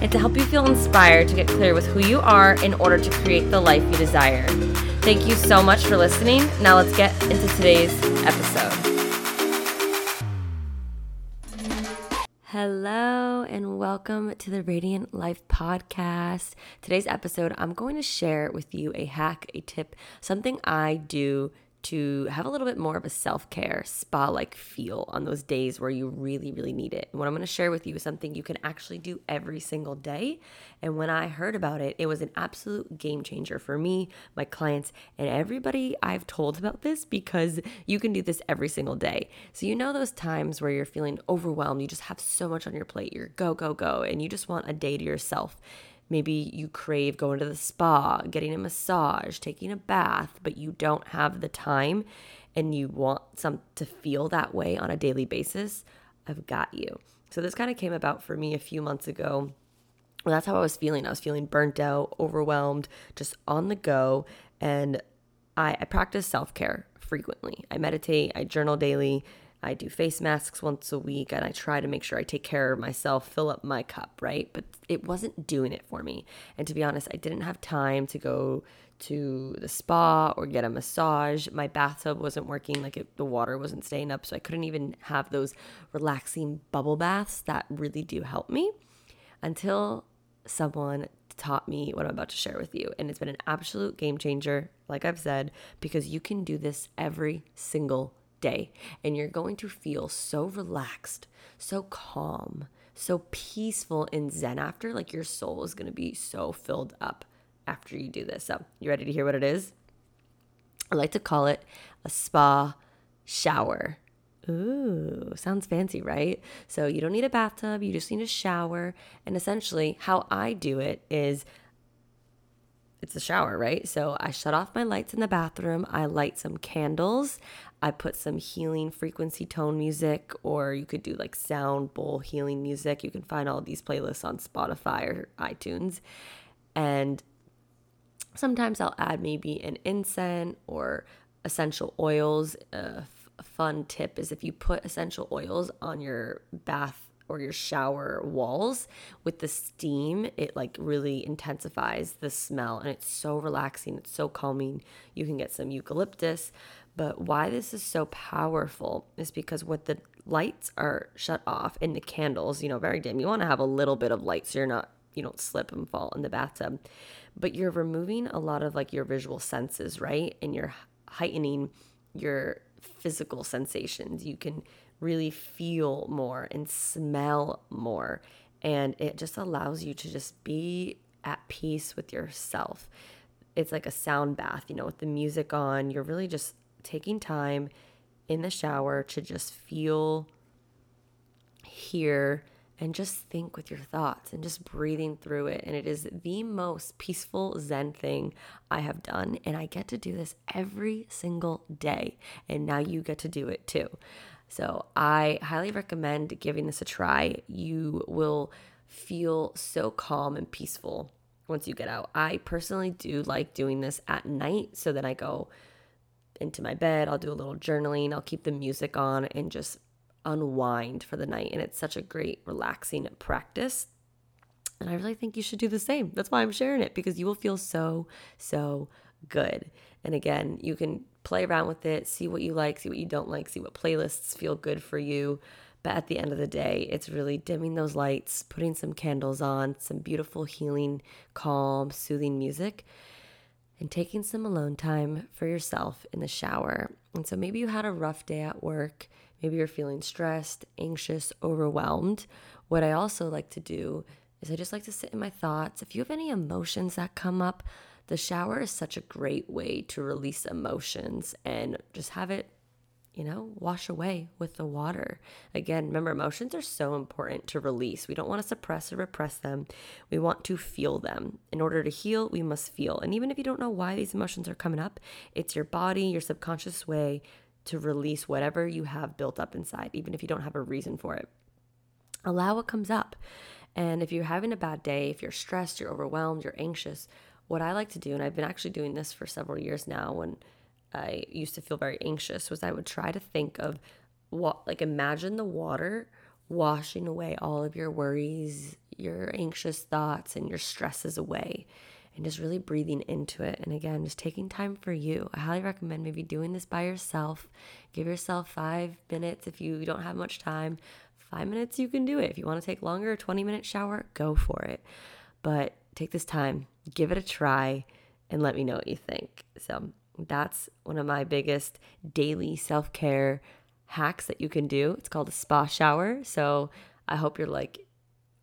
and to help you feel inspired to get clear with who you are in order to create the life you desire. Thank you so much for listening. Now let's get into today's episode. Hello, and welcome to the Radiant Life Podcast. Today's episode, I'm going to share with you a hack, a tip, something I do to have a little bit more of a self care, spa like feel on those days where you really, really need it. And what I'm to share with you is something you can actually do every single day. And when I heard about it, it was an absolute game changer for me, my clients, and everybody I've told about this because you can do this every single day. So, you know, those times where you're feeling overwhelmed, you just have so much on your plate, you're go, go, go, and you just want a day to yourself. Maybe you crave going to the spa, getting a massage, taking a bath, but you don't have the time and you want some to feel that way on a daily basis. I've got you. So this kind of came about for me a few months ago. Well, that's how I was feeling. I was feeling burnt out, overwhelmed, just on the go. And I, I practice self care frequently. I meditate, I journal daily, I do face masks once a week and I try to make sure I take care of myself, fill up my cup, right? But it wasn't doing it for me. And to be honest, I didn't have time to go to the spa or get a massage. My bathtub wasn't working, like it, the water wasn't staying up. So I couldn't even have those relaxing bubble baths that really do help me until someone taught me what I'm about to share with you. And it's been an absolute game changer, like I've said, because you can do this every single day and you're going to feel so relaxed, so calm, so peaceful and zen after. Like your soul is going to be so filled up after you do this. So, you ready to hear what it is? I like to call it a spa shower. Ooh, sounds fancy, right? So you don't need a bathtub, you just need a shower. And essentially, how I do it is it's a shower, right? So I shut off my lights in the bathroom. I light some candles. I put some healing frequency tone music, or you could do like sound bowl healing music. You can find all these playlists on Spotify or iTunes. And sometimes I'll add maybe an incense or essential oils. A fun tip is if you put essential oils on your bath or your shower walls with the steam it like really intensifies the smell and it's so relaxing it's so calming. You can get some eucalyptus but why this is so powerful is because what the lights are shut off and the candles you know very dim. You want to have a little bit of light so you're not you don't slip and fall in the bathtub. But you're removing a lot of like your visual senses right? And you're heightening your physical sensations you can really feel more and smell more. And it just allows you to just be at peace with yourself. It's like a sound bath, you know, with the music on. You're really just taking time in the shower to just feel, hear, and just think with your thoughts and just breathing through it. And it is the most peaceful Zen thing I have done. And I get to do this every single day. And now you get to do it too. So I highly recommend giving this a try. You will feel so calm and peaceful once you get out. I personally do like doing this at night so that I go into my bed, I'll do a little journaling, I'll keep the music on and just unwind for the night. And it's such a great, relaxing practice. And I really think you should do the same. That's why I'm sharing it because you will feel so, so good. And again, you can play around with it, see what you like, see what you don't like, see what playlists feel good for you. But at the end of the day, it's really dimming those lights, putting some candles on, some beautiful, healing, calm, soothing music, and taking some alone time for yourself in the shower. And so maybe you had a rough day at work. Maybe you're feeling stressed, anxious, overwhelmed. What I also like to do is I just like to sit in my thoughts. If you have any emotions that come up, the shower is such a great way to release emotions and just have it you know, wash away with the water. Again, remember, emotions are so important to release. We don't want to suppress or repress them. We want to feel them. In order to heal, we must feel. And even if you don't know why these emotions are coming up, it's your body, your subconscious way to release whatever you have built up inside, even if you don't have a reason for it. Allow what comes up. And if you're having a bad day, if you're stressed, you're overwhelmed, you're anxious, what I like to do, and I've been actually doing this for several years now when I used to feel very anxious was I would try to think of what like imagine the water washing away all of your worries, your anxious thoughts and your stresses away and just really breathing into it. And again, just taking time for you. I highly recommend maybe doing this by yourself. Give yourself 5 minutes if you don't have much time. 5 minutes you can do it. If you want to take longer, a 20 minute shower, go for it. But take this time, give it a try and let me know what you think. So, that's one of my biggest daily self care hacks that you can do. It's called a spa shower. So I hope you're like,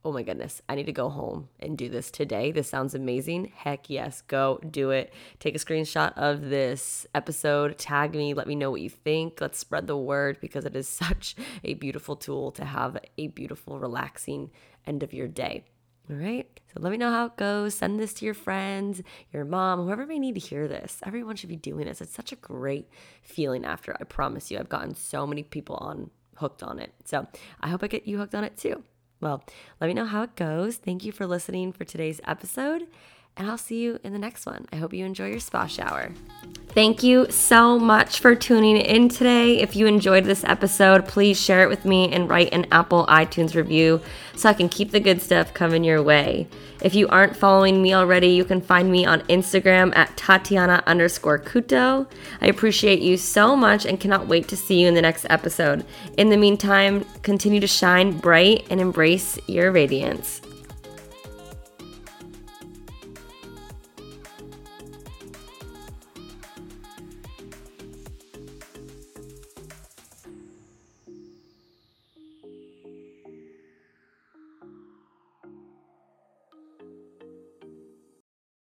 oh my goodness, I need to go home and do this today. This sounds amazing. Heck yes, go do it. Take a screenshot of this episode, tag me, let me know what you think. Let's spread the word because it is such a beautiful tool to have a beautiful, relaxing end of your day. All right. So let me know how it goes. Send this to your friends, your mom, whoever may need to hear this. Everyone should be doing this. It's such a great feeling after. I promise you, I've gotten so many people on hooked on it. So I hope I get you hooked on it too. Well, let me know how it goes. Thank you for listening for today's episode and I'll see you in the next one. I hope you enjoy your spa shower. Thank you so much for tuning in today. If you enjoyed this episode, please share it with me and write an Apple iTunes review so I can keep the good stuff coming your way. If you aren't following me already, you can find me on Instagram at Tatiana underscore Couto. I appreciate you so much and cannot wait to see you in the next episode. In the meantime, continue to shine bright and embrace your radiance.